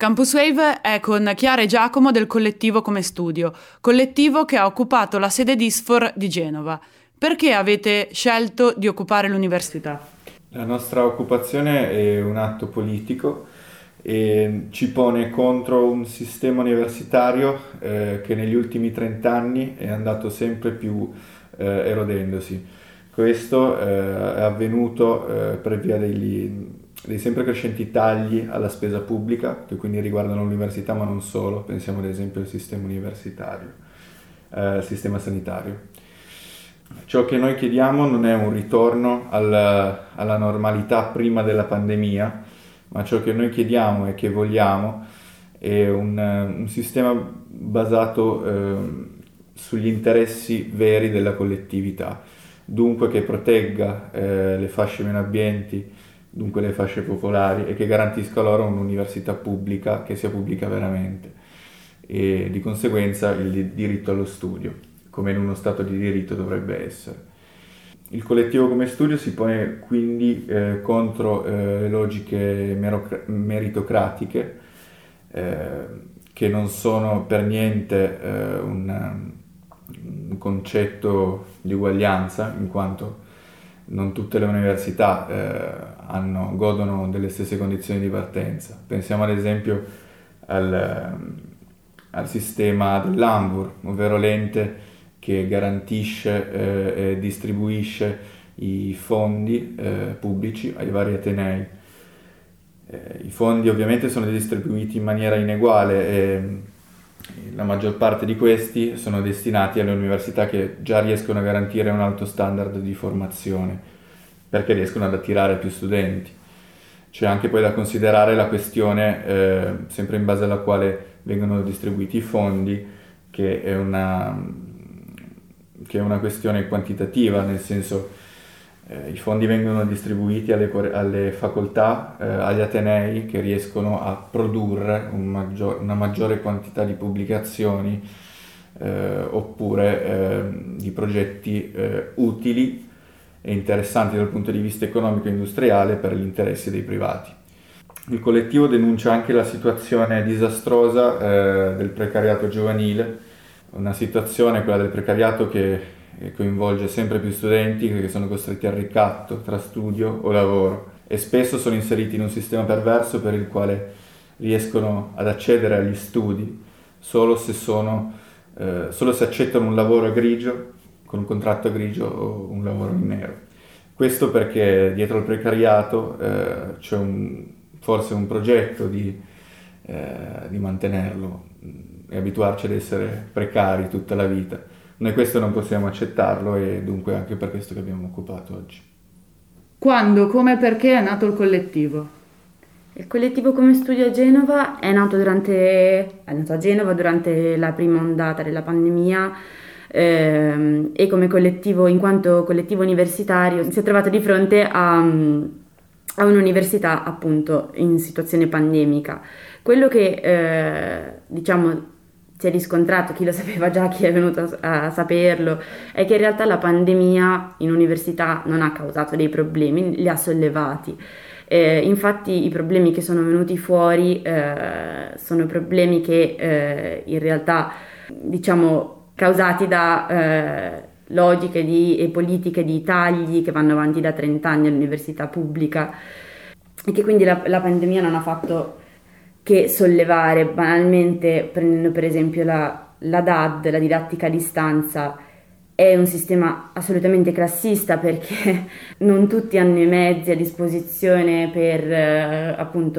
Campus Wave è con Chiara e Giacomo del collettivo Come Studio, collettivo che ha occupato la sede d'Isfor di Genova. Perché avete scelto di occupare l'università? La nostra occupazione è un atto politico e ci pone contro un sistema universitario eh, che negli ultimi 30 anni è andato sempre più eh, erodendosi. Questo eh, è avvenuto eh, per via degli, dei sempre crescenti tagli alla spesa pubblica, che quindi riguardano l'università ma non solo, pensiamo ad esempio al sistema universitario, eh, al sistema sanitario. Ciò che noi chiediamo non è un ritorno al, alla normalità prima della pandemia, ma ciò che noi chiediamo e che vogliamo è un, un sistema basato eh, sugli interessi veri della collettività, dunque che protegga eh, le fasce meno abbienti, dunque le fasce popolari, e che garantisca loro un'università pubblica che sia pubblica veramente e di conseguenza il diritto allo studio, come in uno Stato di diritto dovrebbe essere. Il collettivo come studio si pone quindi eh, contro eh, le logiche meritocratiche eh, che non sono per niente eh, un, un concetto di uguaglianza, in quanto non tutte le università eh, hanno, godono delle stesse condizioni di partenza. Pensiamo ad esempio al, al sistema dell'Ambur, ovvero l'ente che garantisce eh, e distribuisce i fondi eh, pubblici ai vari atenei. Eh, I fondi ovviamente sono distribuiti in maniera ineguale e la maggior parte di questi sono destinati alle università che già riescono a garantire un alto standard di formazione, perché riescono ad attirare più studenti. C'è anche poi da considerare la questione, eh, sempre in base alla quale vengono distribuiti i fondi, che è una, che è una questione quantitativa, nel senso eh, i fondi vengono distribuiti alle, alle facoltà, eh, agli atenei che riescono a produrre un maggior, una maggiore quantità di pubblicazioni eh, oppure ehm, di progetti eh, utili e interessanti dal punto di vista economico e industriale per gli interessi dei privati. Il collettivo denuncia anche la situazione disastrosa eh, del precariato giovanile, una situazione, quella del precariato, che coinvolge sempre più studenti che sono costretti al ricatto tra studio o lavoro e spesso sono inseriti in un sistema perverso per il quale riescono ad accedere agli studi solo se, sono, eh, solo se accettano un lavoro grigio, con un contratto grigio o un lavoro in nero. Questo perché dietro al precariato eh, c'è un, forse un progetto di, eh, di mantenerlo e abituarci ad essere precari tutta la vita noi questo non possiamo accettarlo e dunque anche per questo che abbiamo occupato oggi. Quando, come e perché è nato il collettivo? Il collettivo come studio a Genova è nato, durante, è nato a Genova durante la prima ondata della pandemia ehm, e come collettivo, in quanto collettivo universitario, si è trovato di fronte a, a un'università appunto in situazione pandemica. Quello che eh, diciamo si è riscontrato, chi lo sapeva già, chi è venuto a, a, saperlo, è che in realtà la pandemia in università non ha causato dei problemi, li ha sollevati. Eh, infatti i problemi che sono venuti fuori eh, sono problemi che eh, in realtà diciamo causati da eh, logiche di, e politiche di tagli che vanno avanti da 30 anni all'università pubblica e che quindi la, la pandemia non ha fatto che sollevare banalmente, prendendo per esempio la, la DAD, la didattica a distanza, è un sistema assolutamente classista perché non tutti hanno i mezzi a disposizione per eh, appunto